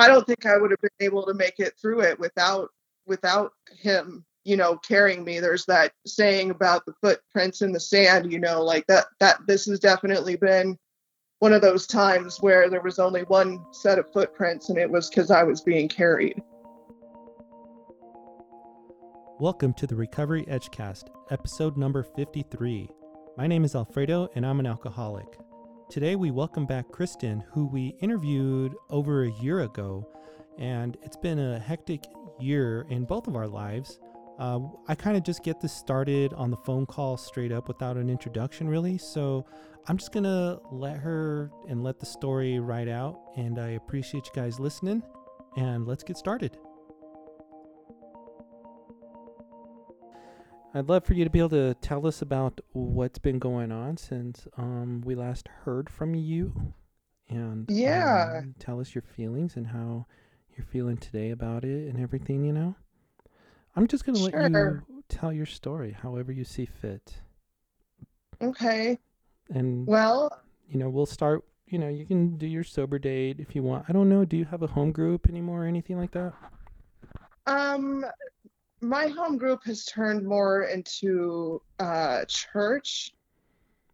I don't think I would have been able to make it through it without without him, you know, carrying me. There's that saying about the footprints in the sand, you know, like that that this has definitely been one of those times where there was only one set of footprints and it was because I was being carried. Welcome to the Recovery Edgecast, episode number 53. My name is Alfredo and I'm an alcoholic. Today we welcome back Kristen, who we interviewed over a year ago, and it's been a hectic year in both of our lives. Uh, I kind of just get this started on the phone call straight up without an introduction, really. So I'm just going to let her and let the story ride out. And I appreciate you guys listening. And let's get started. I'd love for you to be able to tell us about what's been going on since um, we last heard from you. And yeah, um, tell us your feelings and how you're feeling today about it and everything, you know? I'm just going to sure. let you tell your story however you see fit. Okay. And well, you know, we'll start, you know, you can do your sober date if you want. I don't know, do you have a home group anymore or anything like that? Um my home group has turned more into uh church.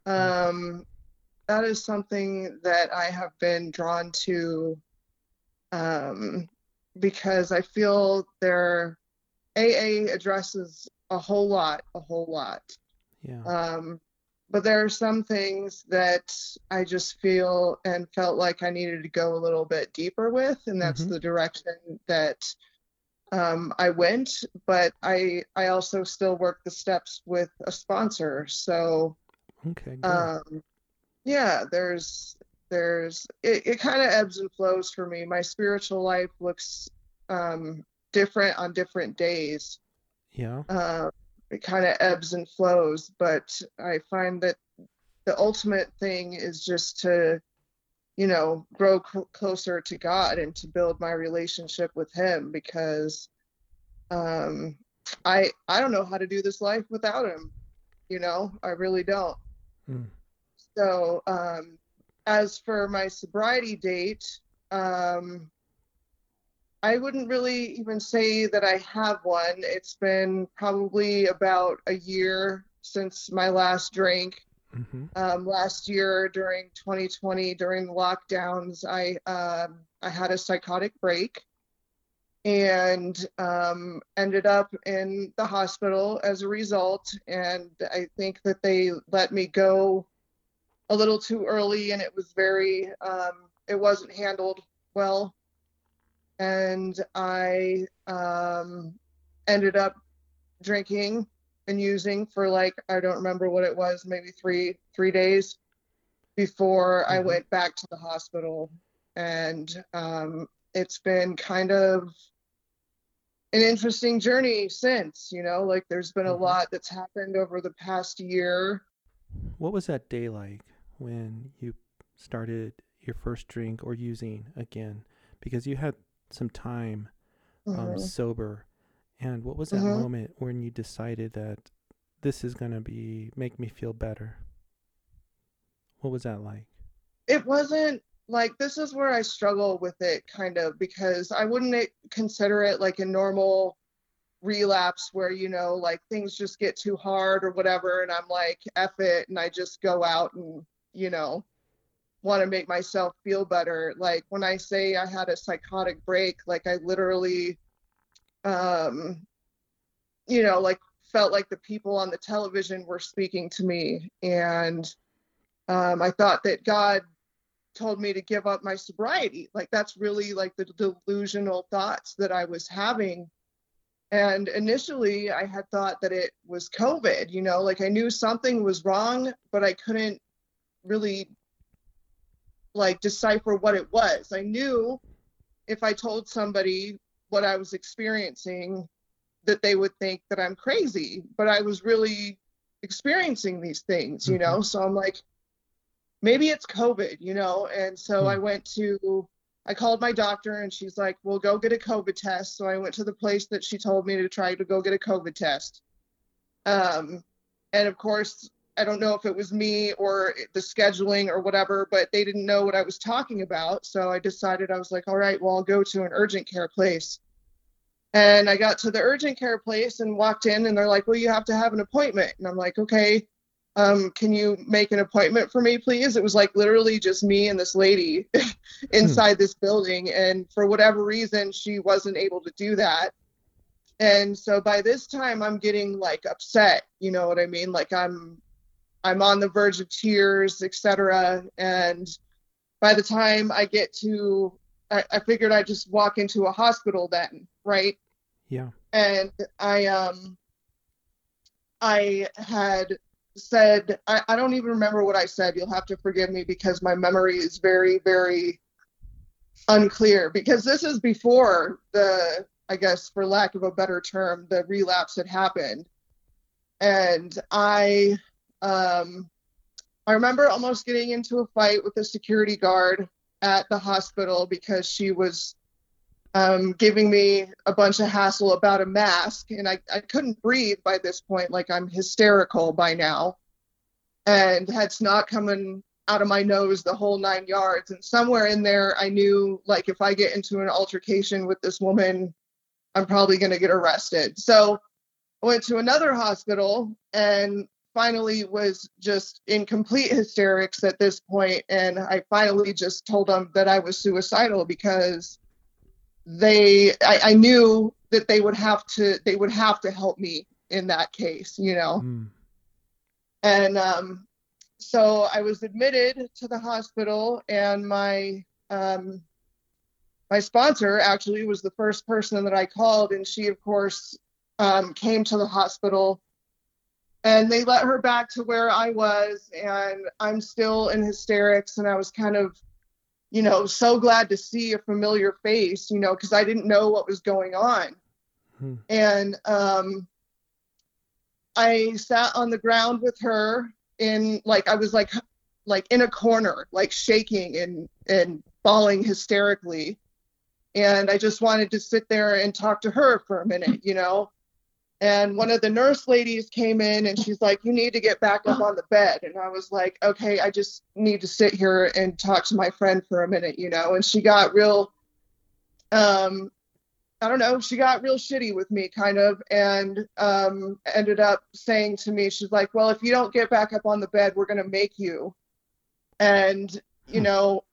Um that is something that I have been drawn to um because I feel their AA addresses a whole lot, a whole lot. Yeah. Um, but there are some things that I just feel and felt like I needed to go a little bit deeper with, and that's Mhm. the direction that um, I went. But I I also still work the steps with a sponsor, so Okay. Um, yeah, there's there's it, it kind of ebbs and flows for me. My spiritual life looks um, different on different days yeah. uh, it kind of ebbs and flows. But I find that the ultimate thing is just to, you know, grow cl- closer to God and to build my relationship with Him because um, I I don't know how to do this life without Him. You know, I really don't. Mm. So um, as for my sobriety date, um, I wouldn't really even say that I have one. It's been probably about a year since my last drink. Mm-hmm. Um, last year during 2020, during the lockdowns, I um, I had a psychotic break and um, ended up in the hospital as a result. And I think that they let me go a little too early, and it was very um, it wasn't handled well and I um, ended up drinking and using for like I don't remember what it was, maybe three three days before I Mhm. went back to the hospital, and um, it's been kind of an interesting journey since. You know, like there's been a Mhm. lot that's happened over the past year. What was that day like when you started your first drink or using again? Because you had some time um, Mhm. sober, and what was that Mhm. moment when you decided that this is gonna be make me feel better? What was that like? it wasn't like this is where I struggle with it kind of because I wouldn't consider it like a normal relapse where you know like things just get too hard or whatever and I'm like F it and I just go out and you know want to make myself feel better like when I say I had a psychotic break like I literally um you know like felt like the people on the television were speaking to me and um, I thought that God told me to give up my sobriety. Like that's really like the delusional thoughts that I was having. And initially I had thought that it was COVID, you know, like I knew something was wrong, but I couldn't really like decipher what it was. I knew if I told somebody what I was experiencing that they would think that I'm crazy, but I was really experiencing these things, you know? So I'm like, maybe it's COVID, you know? And so Hmm. I went to, I called my doctor and she's like, well, go get a COVID test. So I went to the place that she told me to try to go get a COVID test. Um, and of course, I don't know if it was me or the scheduling or whatever, but they didn't know what I was talking about. So I decided I was like, all right, well, I'll go to an urgent care place. And I got to the urgent care place and walked in, and they're like, well, you have to have an appointment. And I'm like, okay, um, can you make an appointment for me, please? It was like literally just me and this lady inside hmm. this building. And for whatever reason, she wasn't able to do that. And so by this time, I'm getting like upset. You know what I mean? Like I'm I'm on the verge of tears, etc. And by the time I get to, I, I figured I'd just walk into a hospital then, right? Yeah. And I um, I had said, I, I don't even remember what I said. You'll have to forgive me because my memory is very, very unclear. Because this is before the, I guess, for lack of a better term, the relapse had happened. And I um, I remember almost getting into a fight with a security guard at the hospital because she was um, giving me a bunch of hassle about a mask, and I, I couldn't breathe by this point. Like I'm hysterical by now, and had snot coming out of my nose the whole nine yards. And somewhere in there, I knew like if I get into an altercation with this woman, I'm probably going to get arrested. So I went to another hospital, and finally was just in complete hysterics at this point and i finally just told them that i was suicidal because they I, I knew that they would have to they would have to help me in that case you know mm. and um so i was admitted to the hospital and my um my sponsor actually was the first person that i called and she of course um, came to the hospital and they let her back to where I was, and I'm still in hysterics. And I was kind of, you know, so glad to see a familiar face, you know, because I didn't know what was going on. Hmm. And um, I sat on the ground with her in like I was like like in a corner, like shaking and and bawling hysterically. And I just wanted to sit there and talk to her for a minute, you know and one of the nurse ladies came in and she's like you need to get back up on the bed. And i was like okay i just need to sit here and talk to my friend for a minute you know. And she got real um i don't know she got real shitty with me kind of and um ended up saying to me she's like well if you don't get back up on the bed we're going to make you. And you hmm. know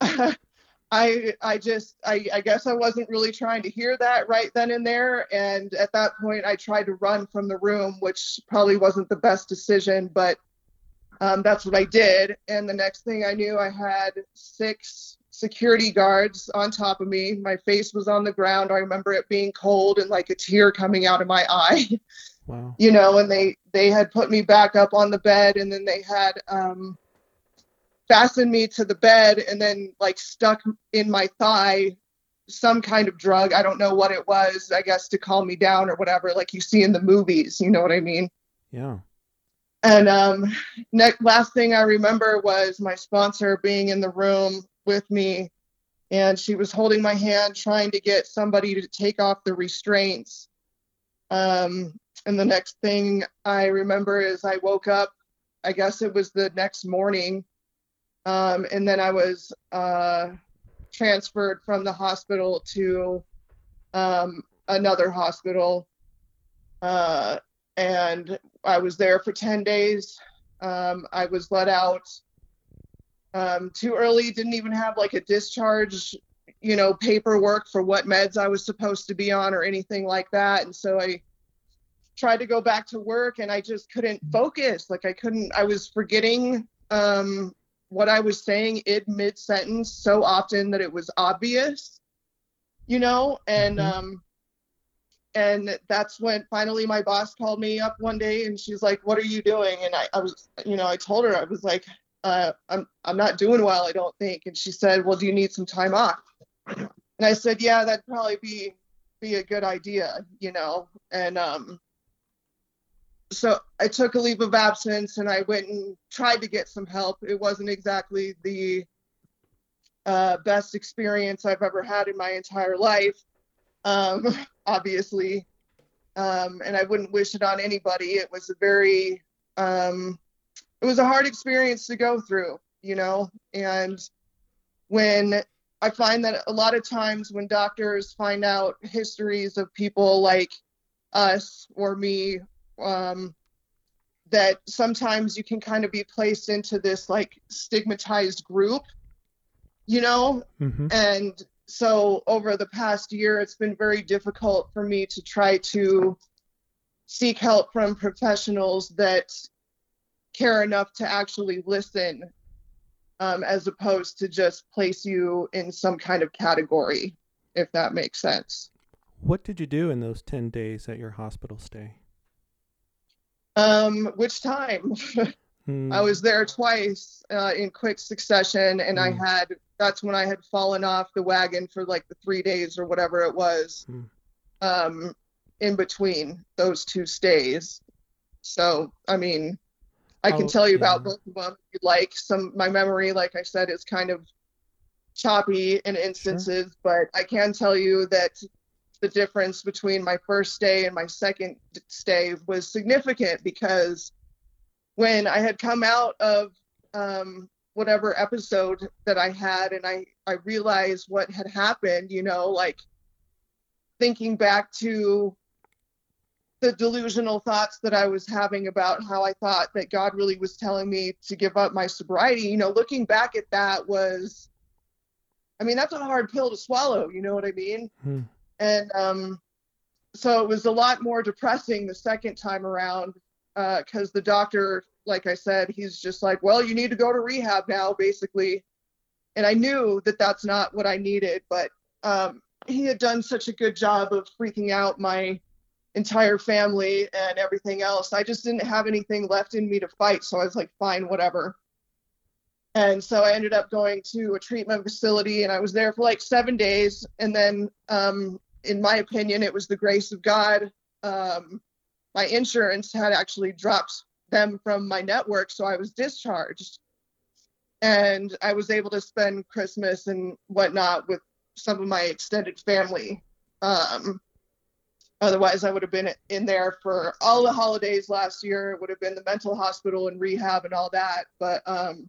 I I just I, I guess I wasn't really trying to hear that right then and there. And at that point I tried to run from the room, which probably wasn't the best decision, but um, that's what I did. And the next thing I knew I had six security guards on top of me. My face was on the ground. I remember it being cold and like a tear coming out of my eye. Wow. You know, and they they had put me back up on the bed and then they had um fastened me to the bed and then like stuck in my thigh some kind of drug. I don't know what it was, I guess to calm me down or whatever, like you see in the movies, you know what I mean? Yeah. And um next last thing I remember was my sponsor being in the room with me and she was holding my hand trying to get somebody to take off the restraints. Um and the next thing I remember is I woke up, I guess it was the next morning um, and then I was uh, transferred from the hospital to um, another hospital. Uh, and I was there for 10 days. Um, I was let out um, too early, didn't even have like a discharge, you know, paperwork for what meds I was supposed to be on or anything like that. And so I tried to go back to work and I just couldn't focus. Like I couldn't, I was forgetting um, what I was saying in mid sentence so often that it was obvious, you know, and mm-hmm. um and that's when finally my boss called me up one day and she's like, What are you doing? And I, I was you know, I told her I was like, uh, I'm I'm not doing well, I don't think. And she said, Well, do you need some time off? And I said, Yeah, that'd probably be be a good idea, you know. And um so I took a leave of absence and I went and tried to get some help. It wasn't exactly the uh, best experience I've ever had in my entire life, um, obviously. Um, and I wouldn't wish it on anybody. It was a very um, it was a hard experience to go through, you know, and when I find that a lot of times when doctors find out histories of people like us or me, um, that sometimes you can kind of be placed into this like stigmatized group, you know? Mm-hmm. And so over the past year, it's been very difficult for me to try to seek help from professionals that care enough to actually listen um, as opposed to just place you in some kind of category, if that makes sense. What did you do in those 10 days at your hospital stay? Um, which time? Hmm. I was there twice uh, in quick succession, and I Mm. had that's when I had fallen off the wagon for like the three days or whatever it was Mm. um, in between those two stays. So, I mean, I can Oh, tell you about yeah. both of them. if you'd Like some, my memory, like I said, is kind of choppy in instances, but I can tell you that the difference between my first stay and my second stay was significant because when I had come out of um, whatever episode that I had and I, I realized what had happened, you know, like thinking back to the delusional thoughts that I was having about how I thought that God really was telling me to give up my sobriety, you know, looking back at that was, I mean, that's a hard pill to swallow, you know what I mean? Hmm. And um, so it was a lot more depressing the second time around because the doctor, like I said, he's just like, well, you need to go to rehab now, basically. And I knew that that's not what I needed, but um, he had done such a good job of freaking out my entire family and everything else. I just didn't have anything left in me to fight, so I was like, fine, whatever. And so I ended up going to a treatment facility, and I was there for like seven days. And then, um, in my opinion, it was the grace of God. Um, my insurance had actually dropped them from my network, so I was discharged. And I was able to spend Christmas and whatnot with some of my extended family. Um, otherwise, I would have been in there for all the holidays last year. It would have been the mental hospital and rehab and all that. But um,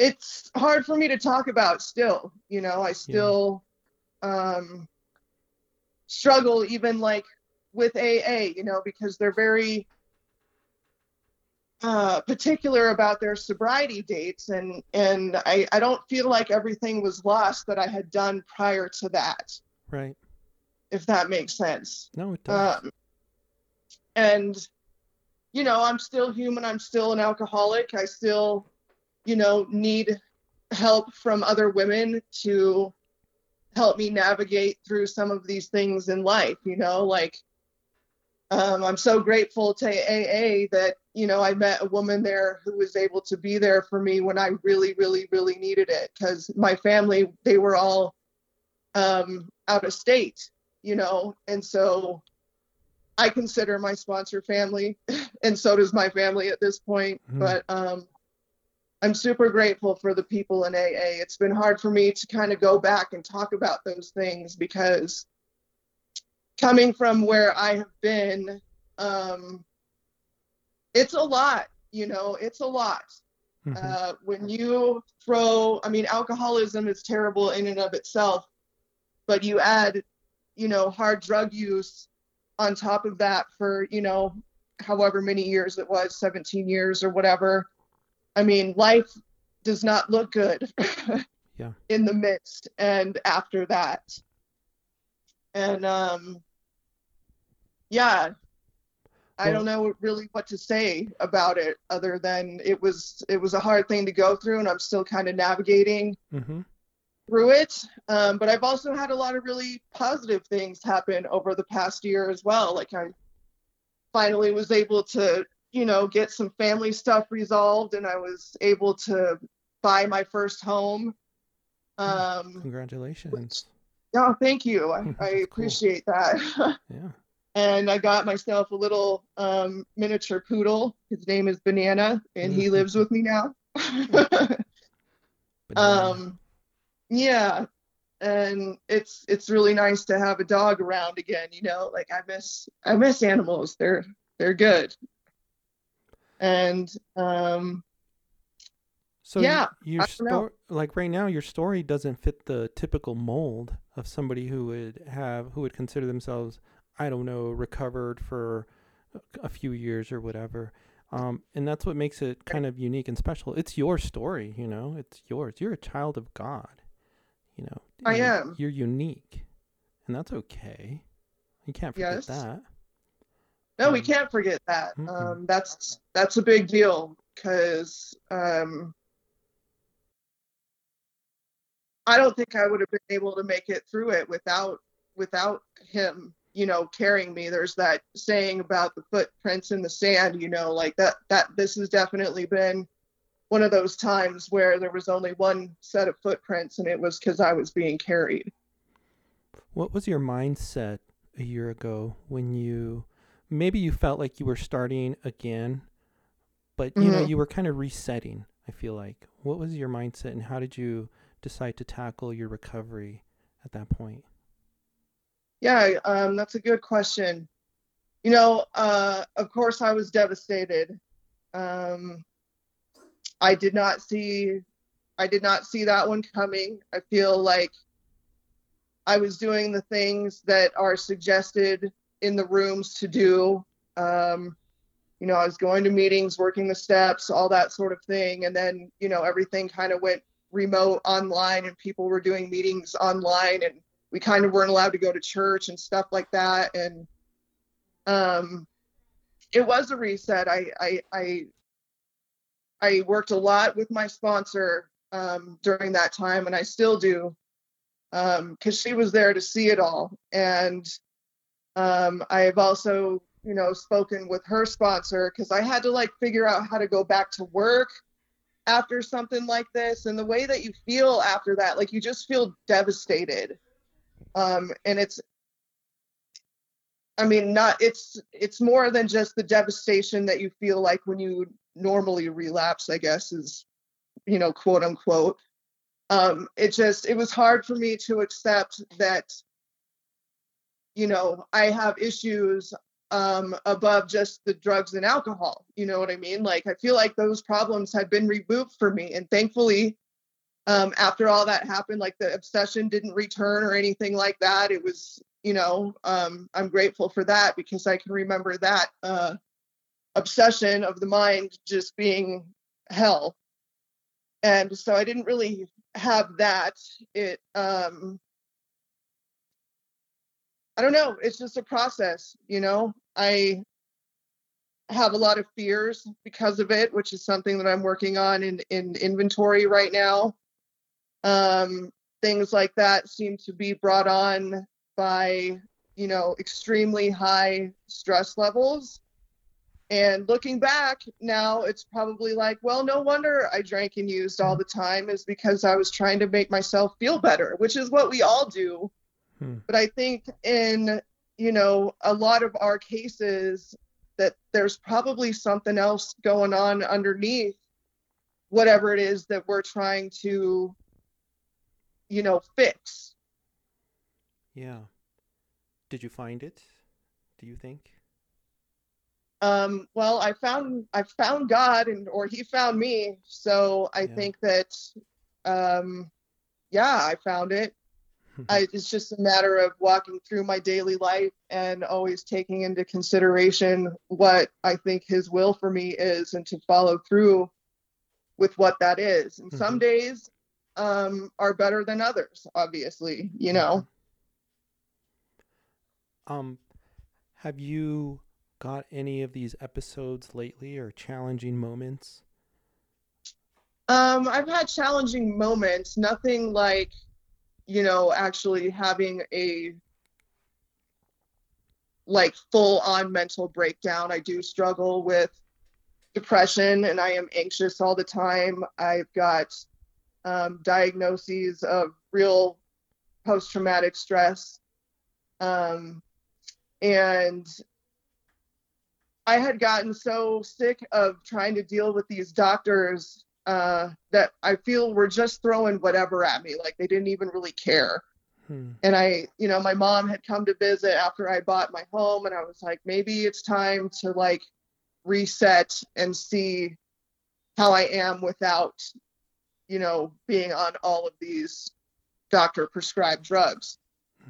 it's hard for me to talk about still. You know, I still um, struggle even like with AA, you know, because they're very uh, particular about their sobriety dates, and and I I don't feel like everything was lost that I had done prior to that, Right. if that makes sense. No, it does. Um, and you know, I'm still human. I'm still an alcoholic. I still, you know, need help from other women to help me navigate through some of these things in life. You know, like um, I'm so grateful to AA that you know I met a woman there who was able to be there for me when I really, really, really needed it. Because my family, they were all um, out of state, you know, and so I consider my sponsor family, and so does my family at this point. Mhm. But um, I'm super grateful for the people in AA. It's been hard for me to kind of go back and talk about those things because coming from where I have been, um, it's a lot, you know, it's a lot. Mhm. Uh, when you throw, I mean, alcoholism is terrible in and of itself, but you add, you know, hard drug use on top of that for, you know, however many years it was, 17 years or whatever. I mean, life does not look good Yeah. in the midst and after that. And um, yeah, I don't know really what to say about it other than it was it was a hard thing to go through, and I'm still kind of navigating Mhm. through it. Um, but I've also had a lot of really positive things happen over the past year as well. Like I finally was able to, you know, get some family stuff resolved, and I was able to buy my first home. Um, Congratulations. oh, thank you. I, I cool. appreciate that. Yeah. and I got myself a little um, miniature poodle. His name is Banana, and he Mhm. lives with me now. Um, yeah, and it's it's really nice to have a dog around again. You know, like I miss I miss animals. They're they're good. And um, So Yeah, your I don't know. story, like right now, your story doesn't fit the typical mold of somebody who would have who would consider themselves, I don't know, recovered for a- a few years or whatever. Um, and that's what makes it kind of unique and special. It's your story, you know. It's yours. You're a child of God, you know. I am. You're unique, and that's okay. You can't forget Yes. that. No, we Um, can't forget that. Um, that's that's a big deal because um, I don't think I would have been able to make it through it without without him, you know, carrying me. There's that saying about the footprints in the sand, you know, like that that this has definitely been one of those times where there was only one set of footprints and it was because I was being carried. What was your mindset a year ago when you maybe you felt like you were starting again, but you know Mhm. you were kind of resetting? I feel like. What was your mindset, and how did you decide to tackle your recovery at that point? Yeah, um, that's a good question. You know, uh, of course, I was devastated. Um, I did not see, I did not see that one coming. I feel like I was doing the things that are suggested in the rooms to do. Um, you know, I was going to meetings, working the steps, all that sort of thing, and then you know everything kind of went remote online, and people were doing meetings online, and we kind of weren't allowed to go to church and stuff like that. And um it was a reset. I i i, I worked a lot with my sponsor um during that time and i still do um because she was there to see it all. And um i've also you know spoken with her sponsor because i had to like figure out how to go back to work after something like this. And the way that you feel after that like you just feel devastated. Um, and it's i mean not it's it's more than just the devastation that you feel like when you normally relapse i guess is you know quote unquote. Um, it just it was hard for me to accept that you know i have issues um, above just the drugs and alcohol you know what i mean like i feel like those problems had been removed for me and thankfully um, after all that happened, like the obsession didn't return or anything like that. It was, you know, um, I'm grateful for that because I can remember that uh, obsession of the mind just being hell. And so I didn't really have that. It, um, I don't know. It's just a process, you know. I have a lot of fears because of it, which is something that I'm working on in in inventory right now um, things like that seem to be brought on by you know extremely high stress levels and looking back now it's probably like well no wonder i drank and used all the time is because i was trying to make myself feel better which is what we all do Hmm. but i think in you know a lot of our cases that there's probably something else going on underneath whatever it is that we're trying to you know, fix. Yeah. Did you find it? Do you think? Um, well, I found I found God, and or He found me. So I Yeah. think that, um, yeah, I found it. I, it's just a matter of walking through my daily life and always taking into consideration what I think His will for me is, and to follow through with what that is. And some Mhm. days um, are better than others, obviously. You know. Um, have you got any of these episodes lately or challenging moments? Um, I've had challenging moments, nothing like, you know, actually having a like full on mental breakdown. I do struggle with depression and I am anxious all the time. I've got um, diagnoses of real post traumatic stress. Um, and I had gotten so sick of trying to deal with these doctors uh, that I feel were just throwing whatever at me. Like they didn't even really care. Hmm. And I, you know, my mom had come to visit after I bought my home, and I was like, maybe it's time to like reset and see how I am without, you know, being on all of these doctor prescribed drugs.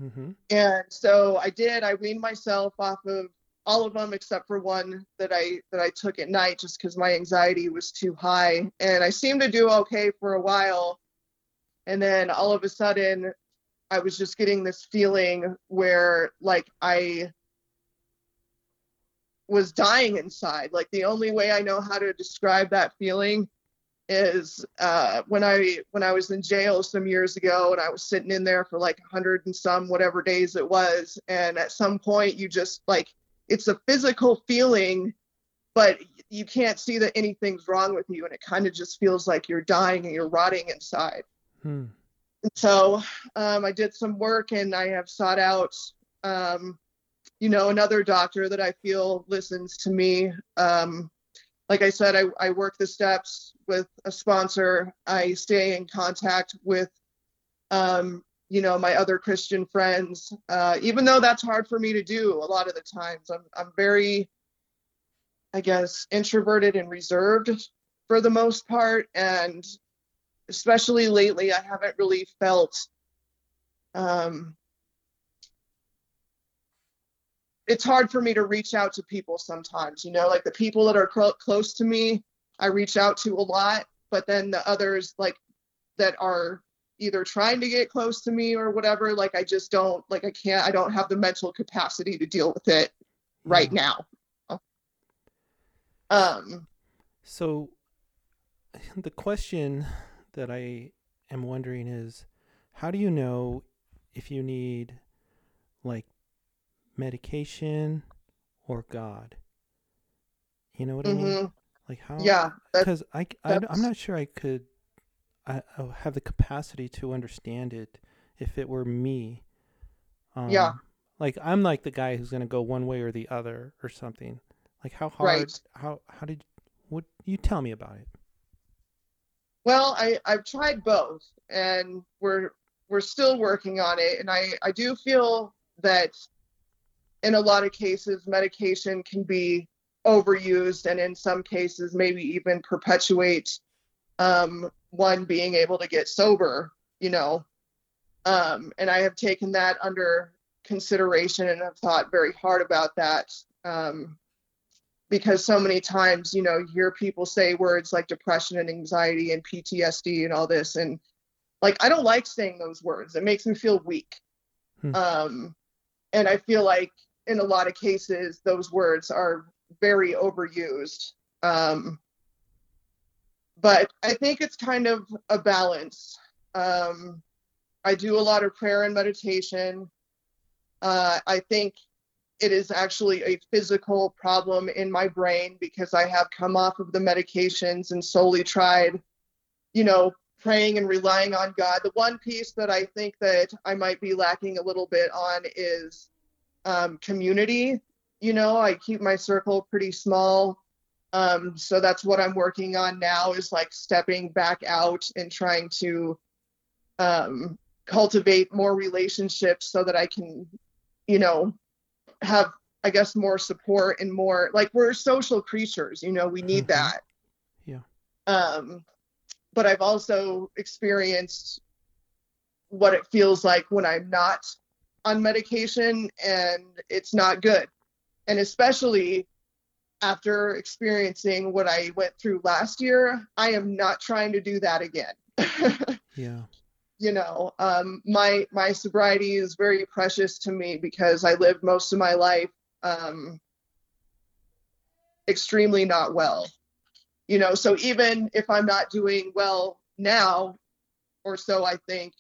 Mm-hmm. And so I did. I weaned myself off of all of them except for one that I that I took at night just because my anxiety was too high. And I seemed to do okay for a while. And then all of a sudden I was just getting this feeling where like I was dying inside. Like the only way I know how to describe that feeling is uh, when I when I was in jail some years ago and I was sitting in there for like a hundred and some whatever days it was, and at some point you just like it's a physical feeling, but you can't see that anything's wrong with you, and it kind of just feels like you're dying and you're rotting inside. Hmm. And so um, I did some work and I have sought out, um, you know, another doctor that I feel listens to me. Um, like I said, I, I work the steps with a sponsor. I stay in contact with, um, you know, my other Christian friends, uh, even though that's hard for me to do a lot of the times. I'm, I'm very, I guess, introverted and reserved for the most part. And especially lately, I haven't really felt um, it's hard for me to reach out to people sometimes, you know, like the people that are cl- close to me, I reach out to a lot, but then the others like that are either trying to get close to me or whatever, like I just don't like I can't I don't have the mental capacity to deal with it right now. Um so the question that I am wondering is how do you know if you need like medication or God? You know what mm-hmm. I mean? Like how? Yeah. Because I, I I'm not sure I could I, I have the capacity to understand it if it were me. Um, yeah. Like I'm like the guy who's gonna go one way or the other or something. Like how hard? Right. How how did what you tell me about it? Well, I I've tried both, and we're we're still working on it, and I I do feel that in a lot of cases medication can be overused, and in some cases maybe even perpetuate um, one being able to get sober. You know, um, and I have taken that under consideration and have thought very hard about that. Um, because so many times, you know, you hear people say words like depression and anxiety and PTSD and all this. And like, I don't like saying those words. It makes me feel weak. Hmm. Um, and I feel like in a lot of cases, those words are very overused. Um, but I think it's kind of a balance. Um, I do a lot of prayer and meditation. Uh, I think it is actually a physical problem in my brain because I have come off of the medications and solely tried, you know, praying and relying on God. The one piece that I think that I might be lacking a little bit on is um, community. You know, I keep my circle pretty small. Um, so that's what I'm working on now is like stepping back out and trying to um, cultivate more relationships so that I can, you know, have I guess more support and more like we're social creatures, you know, we need mm-hmm. that. Yeah. Um but I've also experienced what it feels like when I'm not on medication and it's not good. And especially after experiencing what I went through last year, I am not trying to do that again. yeah you know um, my my sobriety is very precious to me because i lived most of my life um, extremely not well you know so even if i'm not doing well now or so i think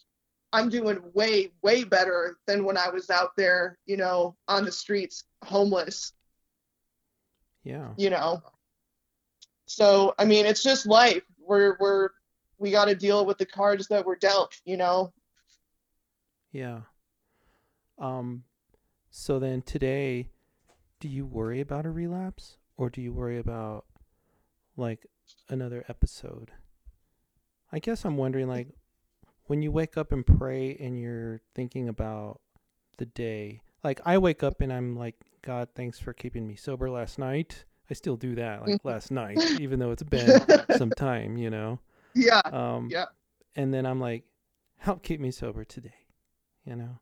i'm doing way way better than when i was out there you know on the streets homeless yeah you know so i mean it's just life we're we're we got to deal with the cards that were dealt, you know. Yeah. Um so then today do you worry about a relapse or do you worry about like another episode? I guess I'm wondering like when you wake up and pray and you're thinking about the day. Like I wake up and I'm like God, thanks for keeping me sober last night. I still do that like last night, even though it's been some time, you know. Yeah. Um, Yeah. And then I'm like, help keep me sober today, you know.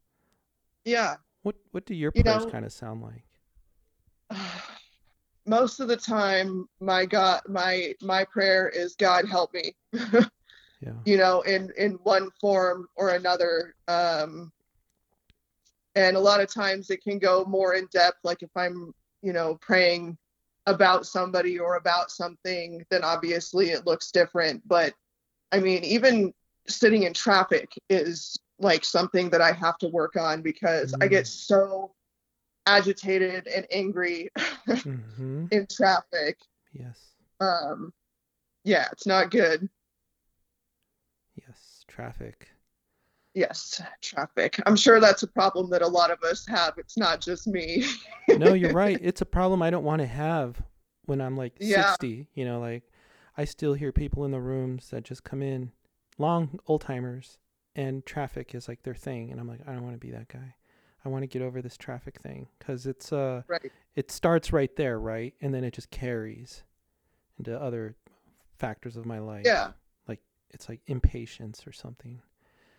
Yeah. What What do your You prayers know- kind of sound like? Most of the time, my God, my my prayer is God help me. Yeah. you know, in in one form or another. Um, and a lot of times it can go more in depth. Like if I'm, you know, praying about somebody or about something, then obviously it looks different. But I mean, even sitting in traffic is like something that I have to work on because I get so agitated and angry Mm-hmm. in traffic. Yes. Um, yeah, it's not good. Yes. Traffic. Yes, traffic. I'm sure that's a problem that a lot of us have. It's not just me. no, you're right. It's a problem I don't want to have when I'm like Yeah. 60. You know, like I still hear people in the rooms that just come in, long old timers, and traffic is like their thing. And I'm like, I don't want to be that guy. I want to get over this traffic thing because it's uh, Right. it starts right there, right, and then it just carries into other factors of my life. Yeah. like it's like impatience or something.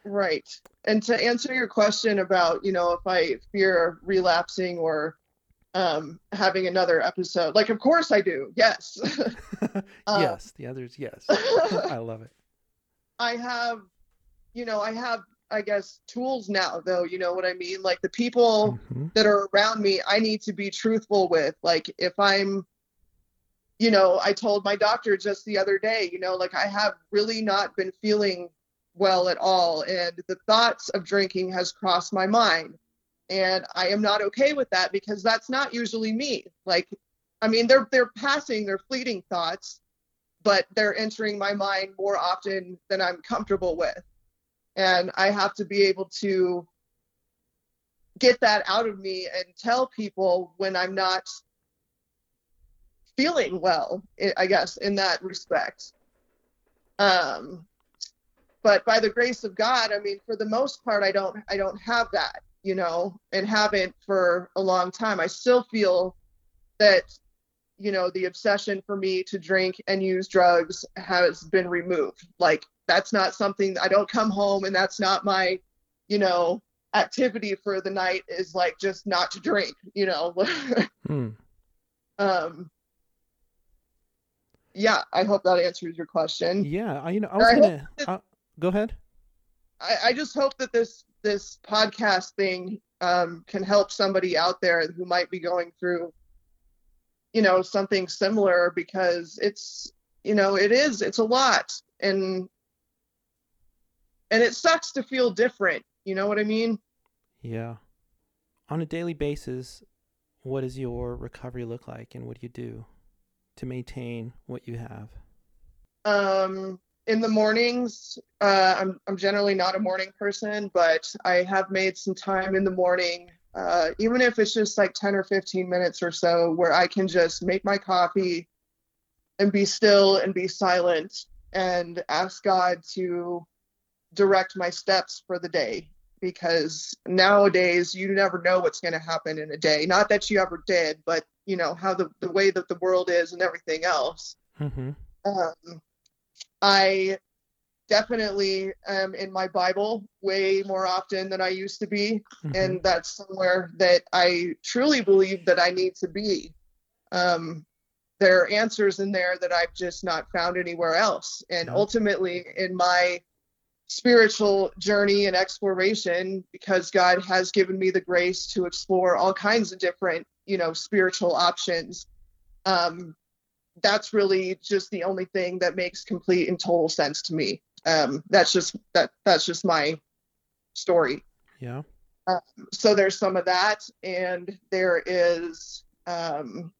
Right. And to answer your question about, you know, if I fear relapsing or um, having another episode, like, of course I do. Yes. Uh, yes, the others, yes. I love it. I have, you know, I have, I guess, tools now, though. You know what I mean? Like the people Mhm. that are around me, I need to be truthful with. Like if I'm, you know, I told my doctor just the other day, you know, like I have really not been feeling well at all. And the thoughts of drinking has crossed my mind. And I am not okay with that because that's not usually me. Like, I mean, they're they're passing, they're fleeting thoughts, but they're entering my mind more often than I'm comfortable with. And I have to be able to get that out of me and tell people when I'm not feeling well, I- guess, in that respect. Um, but by the grace of God, I mean, for the most part, I don't, I don't have that, you know, and haven't for a long time. I still feel that, you know, the obsession for me to drink and use drugs has been removed. Like that's not something I don't come home and that's not my, you know, activity for the night is like just not to drink, you know. Hmm. um yeah, I hope that answers your question. Yeah, I, you know, I was I gonna go ahead. I, I just hope that this this podcast thing um, can help somebody out there who might be going through, you know, something similar because it's you know it is it's a lot and and it sucks to feel different. You know what I mean? Yeah. On a daily basis, what does your recovery look like, and what do you do to maintain what you have? Um, in the mornings, uh, I'm I'm generally not a morning person, but I have made some time in the morning, uh, even if it's just like 10 or 15 minutes or so, where I can just make my coffee and be still and be silent and ask God to direct my steps for the day. Because nowadays you never know what's going to happen in a day. Not that you ever did, but you know how the the way that the world is and everything else Mm-hmm. um, I definitely am in my Bible way more often than I used to be, Mm-hmm. and that's somewhere that I truly believe that I need to be. Um, there are answers in there that I've just not found anywhere else, and ultimately in my spiritual journey and exploration, because God has given me the grace to explore all kinds of different, you know, spiritual options. Um, that's really just the only thing that makes complete and total sense to me. Um, that's just that that's just my story. yeah. So there's some of that, and there is, um,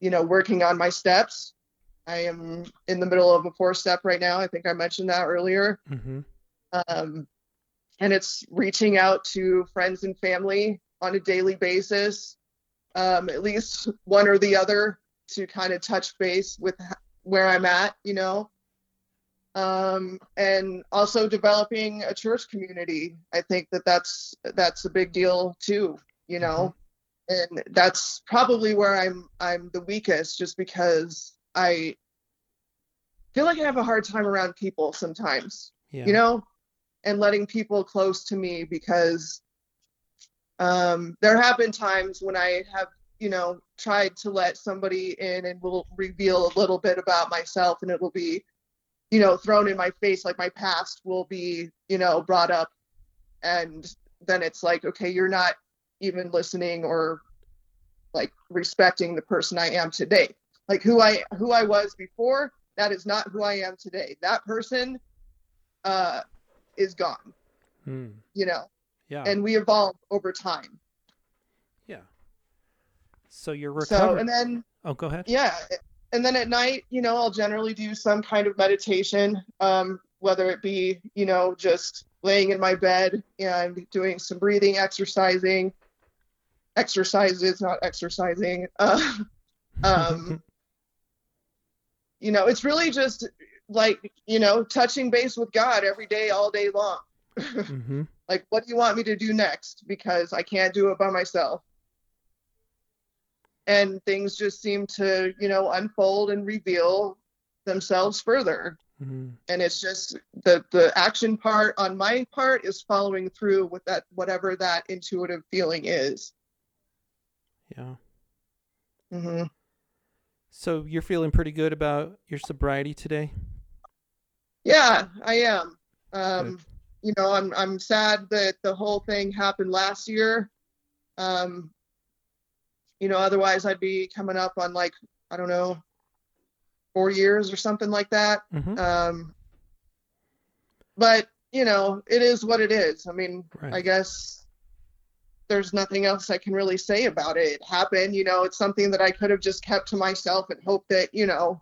you know, working on my steps. I am in the middle of a four step right now. I think I mentioned that earlier. Mm-hmm. Um, and it's reaching out to friends and family on a daily basis, um, at least one or the other, to kind of touch base with where I'm at, you know. Um, and also developing a church community. I think that that's that's a big deal too, you know. and that's probably where I'm I'm the weakest just because I feel like I have a hard time around people sometimes. Yeah. You know, and letting people close to me because um, there have been times when I have, you know, tried to let somebody in and will reveal a little bit about myself and it will be, you know, thrown in my face, like my past will be, you know, brought up. And then it's like, okay, you're not even listening or like respecting the person I am today. Like who I who I was before, that is not who I am today. That person uh is gone. Hmm. You know, Yeah. and we evolve over time. So you're recovering. So and then oh, go ahead. yeah, and then at night, you know, I'll generally do some kind of meditation, um, whether it be, you know, just laying in my bed and doing some breathing, exercising, exercises, not exercising. Uh, um, you know, it's really just like, you know, touching base with God every day, all day long. hmm like, what do you want me to do next? Because I can't do it by myself. And things just seem to, you know, unfold and reveal themselves further. hmm And it's just the the action part on my part is following through with that whatever that intuitive feeling is. Yeah. hmm So you're feeling pretty good about your sobriety today? Yeah, I am. Um, you know, I'm I'm sad that the whole thing happened last year. Um, you know, otherwise I'd be coming up on like I don't know, four years or something like that. hmm Um, but you know, it is what it is. I mean, Right. I guess there's nothing else I can really say about it. It happened. You know, it's something that I could have just kept to myself and hope that you know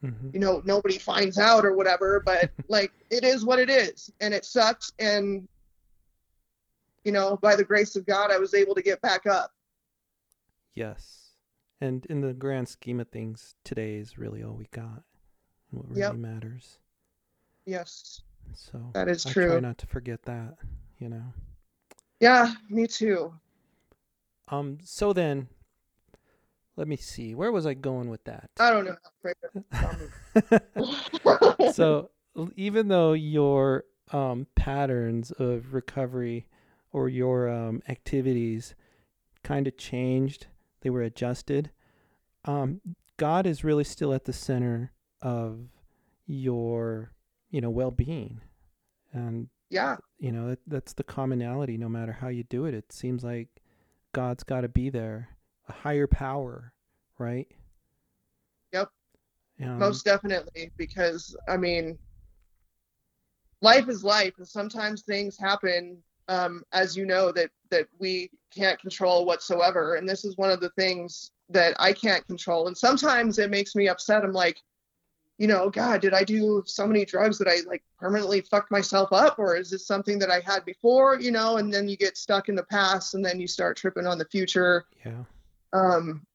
hmm you know nobody finds out or whatever but like it is what it is and it sucks and you know by the grace of god i was able to get back up Yes. And in the grand scheme of things, today is really all we got. And what really Yep. matters. yes So that is I true try not to forget that, you know. yeah me too Um so then let me see. Where was I going with that? i don't know so even though your um, patterns of recovery or your um, activities kind of changed, they were adjusted. Um, God is really still at the center of your, you know, well-being, and yeah you know that, that's the commonality. No matter how you do it, it seems like God's got to be there, a higher power, right? Yep. Um, most definitely because i mean life is life and sometimes things happen um, as you know that that we can't control whatsoever. And this is one of the things that i can't control. And sometimes it makes me upset. I'm like you know god did i do so many drugs that i like permanently fucked myself up? Or is this something that i had before you know? And then you get stuck in the past and then you start tripping on the future. Yeah. um,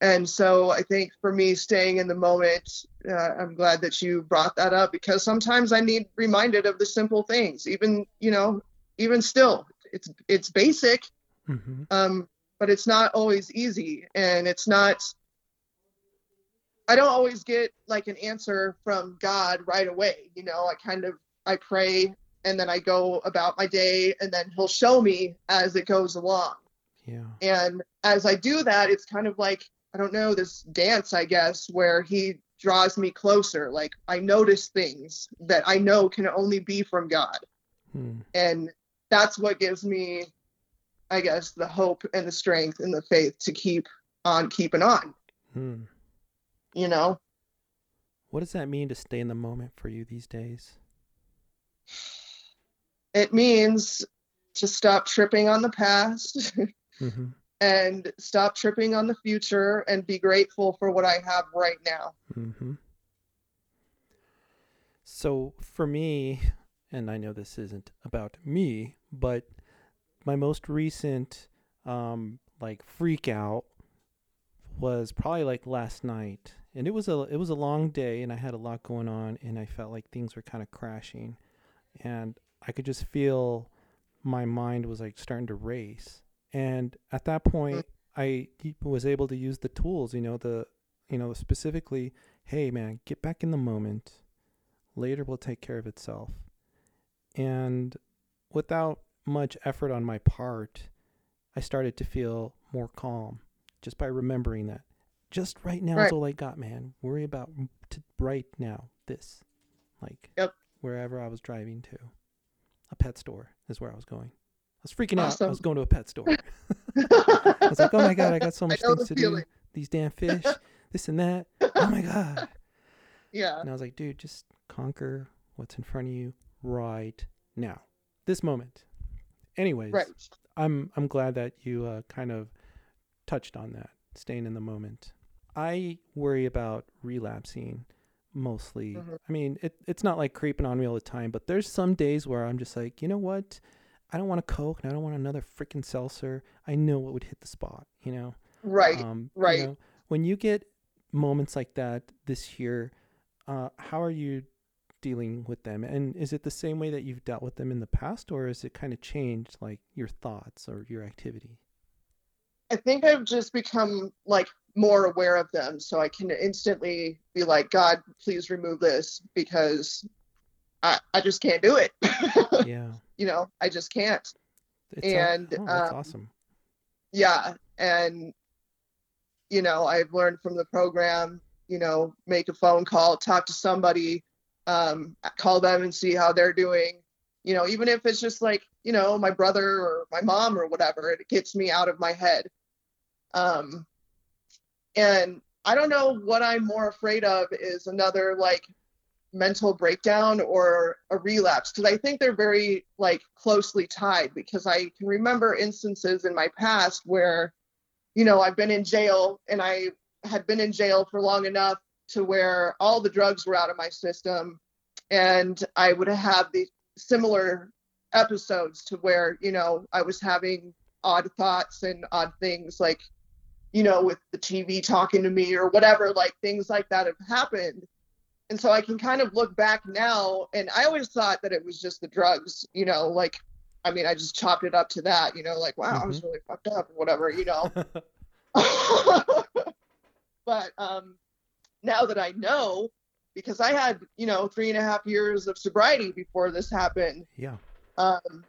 and so I think for me, staying in the moment, uh, I'm glad that you brought that up because sometimes I need reminded of the simple things. Even you know, even still, it's it's basic, hmm um, but it's not always easy, and it's not. I don't always get like an answer from God right away. You know, I kind of I pray and then I go about my day, and then He'll show me as it goes along. Yeah. And as I do that, it's kind of like, I don't know, this dance, I guess, where he draws me closer. Like I notice things that I know can only be from God. Hmm. And that's what gives me, I guess, the hope and the strength and the faith to keep on keeping on, Hmm. you know? What does that mean to stay in the moment for you these days? It means to stop tripping on the past hmm and stop tripping on the future and be grateful for what I have right now. hmm So for me, and I know this isn't about me, but my most recent um like freak out was probably like last night. And it was a it was a long day and I had a lot going on and I felt like things were kind of crashing and I could just feel my mind was like starting to race And at that point, I was able to use the tools, you know, the, you know, specifically, hey man, get back in the moment. Later will take care of itself. And without much effort on my part, I started to feel more calm just by remembering that. Just right now Right. is all I got, man. Worry about t- right now, this. Like Yep. wherever I was driving to. A pet store is where I was going. I was freaking out. I was going to a pet store. I was like, oh my God, I got so much things to feeling. do. These damn fish, this and that. Oh my God. yeah. And I was like, dude, just conquer what's in front of you right now, this moment. Anyways, Right. I'm I'm glad that you uh, kind of touched on that, staying in the moment. I worry about relapsing mostly. Mhm. I mean, it, it's not like creeping on me all the time, but there's some days where I'm just like, you know what? I don't want a Coke and I don't want another freaking seltzer. I know what would hit the spot, you know? Right. Um, you right. know, when you get moments like that this year, uh, how are you dealing with them? And is it the same way that you've dealt with them in the past, or is it kind of changed, like your thoughts or your activity? I think I've just become like more aware of them so I can instantly be like, God, please remove this because I, I just can't do it. yeah, you know, I just can't. it's a- And, oh, that's um, awesome. Yeah. And, you know, I've learned from the program, you know, make a phone call, talk to somebody, um, call them and see how they're doing. You know, even if it's just like, you know, my brother or my mom or whatever, it gets me out of my head. Um, and I don't know what I'm more afraid of is another like mental breakdown or a relapse because I think they're very like closely tied because I can remember instances in my past where you know I've been in jail and I had been in jail for long enough to where all the drugs were out of my system and I would have the similar episodes to where you know I was having odd thoughts and odd things like you know with the TV talking to me or whatever like things like that have happened and so I can kind of look back now, and I always thought that it was just the drugs, you know, like, I mean, I just chopped it up to that, you know, like, wow, I was really fucked up or whatever, you know. but um, now that I know, because I had, you know, three and a half years of sobriety before this happened, yeah, um,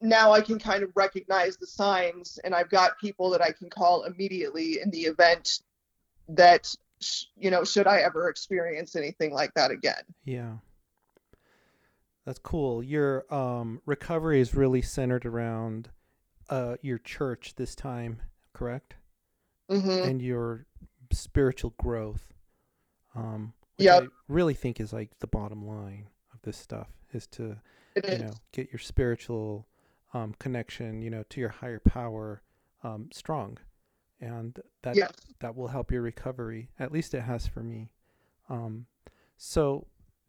now I can kind of recognize the signs, and I've got people that I can call immediately in the event that sh- you know should I ever experience anything like that again. yeah. That's cool. Your um, recovery is really centered around uh, your church this time, correct? hmm and your spiritual growth. Um, which Yep. I really think is like the bottom line of this stuff is to It you know get your spiritual um, connection, you know, to your higher power um, strong, and that Yes. that will help your recovery. At least it has for me. Um, so,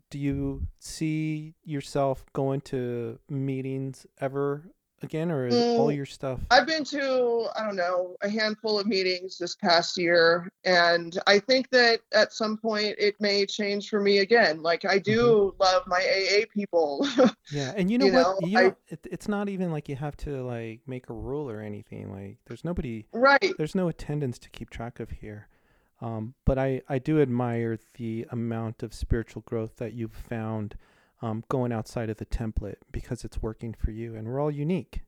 do you see yourself going to meetings ever again, or is all Mm, your stuff? I've been to, I don't know, a handful of meetings this past year, and I think that at some point it may change for me again. Like, I do love my AA people. Yeah, and you know you what? know, you I- it, it's not even like you have to like make a rule or anything. Like, there's nobody, right. there's no attendance to keep track of here. Um, but I, I do admire the amount of spiritual growth that you've found um, going outside of the template because it's working for you, and we're all unique,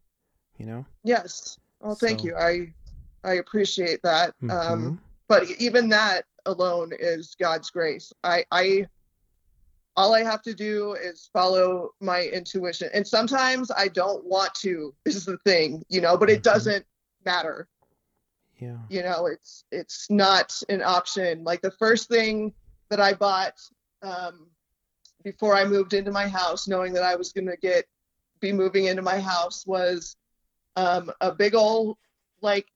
you know. Yes. Well, thank So- you. I I appreciate that. Um, Mhm. but even that alone is God's grace. I I all I have to do is follow my intuition. And sometimes I don't want to is the thing, you know, but it Mhm. doesn't matter. yeah, You know, it's it's not an option. Like the first thing that I bought um before I moved into my house, knowing that I was gonna get be moving into my house was um a big old like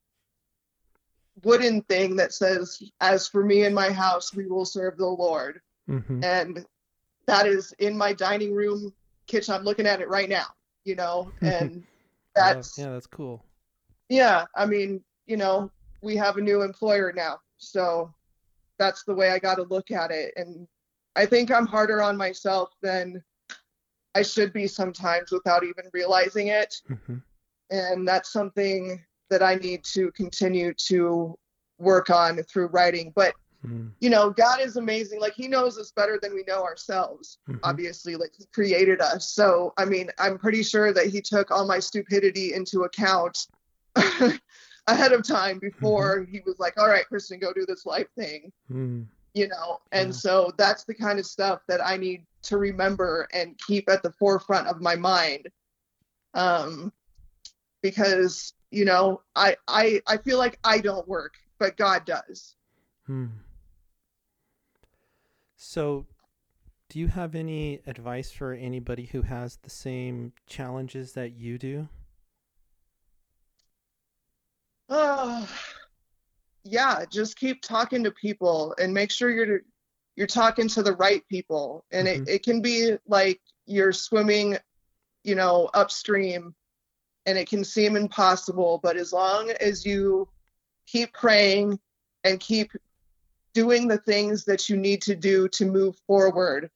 wooden thing that says, As for me and my house, we will serve the Lord. Hmm and that is in my dining room kitchen. I'm looking at it right now you know and that's yeah, that's cool. yeah i mean you know we have a new employer now so that's the way i got to look at it and i think i'm harder on myself than i should be sometimes without even realizing it hmm and that's something that I need to continue to work on through writing. But mm. you know, God is amazing. Like He knows us better than we know ourselves. Mm-hmm. Obviously, like He created us. So I mean, I'm pretty sure that He took all my stupidity into account ahead of time before mm-hmm. He was like, "All right, Kristen, go do this life thing." You know, and yeah. so that's the kind of stuff that I need to remember and keep at the forefront of my mind. Um, because you know, I I I feel like I don't work, but God does. Hmm. So, do you have any advice for anybody who has the same challenges that you do? Uh, yeah, just keep talking to people and make sure you're you're talking to the right people. And mm-hmm. it, it can be like you're swimming, you know, upstream and it can seem impossible, but as long as you keep praying and keep doing the things that you need to do to move forward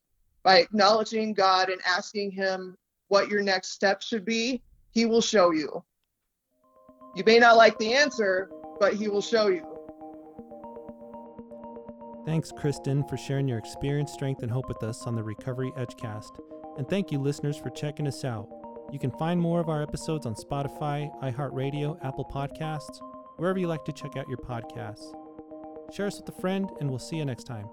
by acknowledging God and asking Him what your next step should be, He will show you. You may not like the answer, but He will show you. Thanks, Kristen, for sharing your experience, strength, and hope with us on the Recovery Edgecast. And thank you, listeners, for checking us out. You can find more of our episodes on Spotify, iHeartRadio, Apple Podcasts, wherever you like to check out your podcasts. Share us with a friend, and we'll see you next time.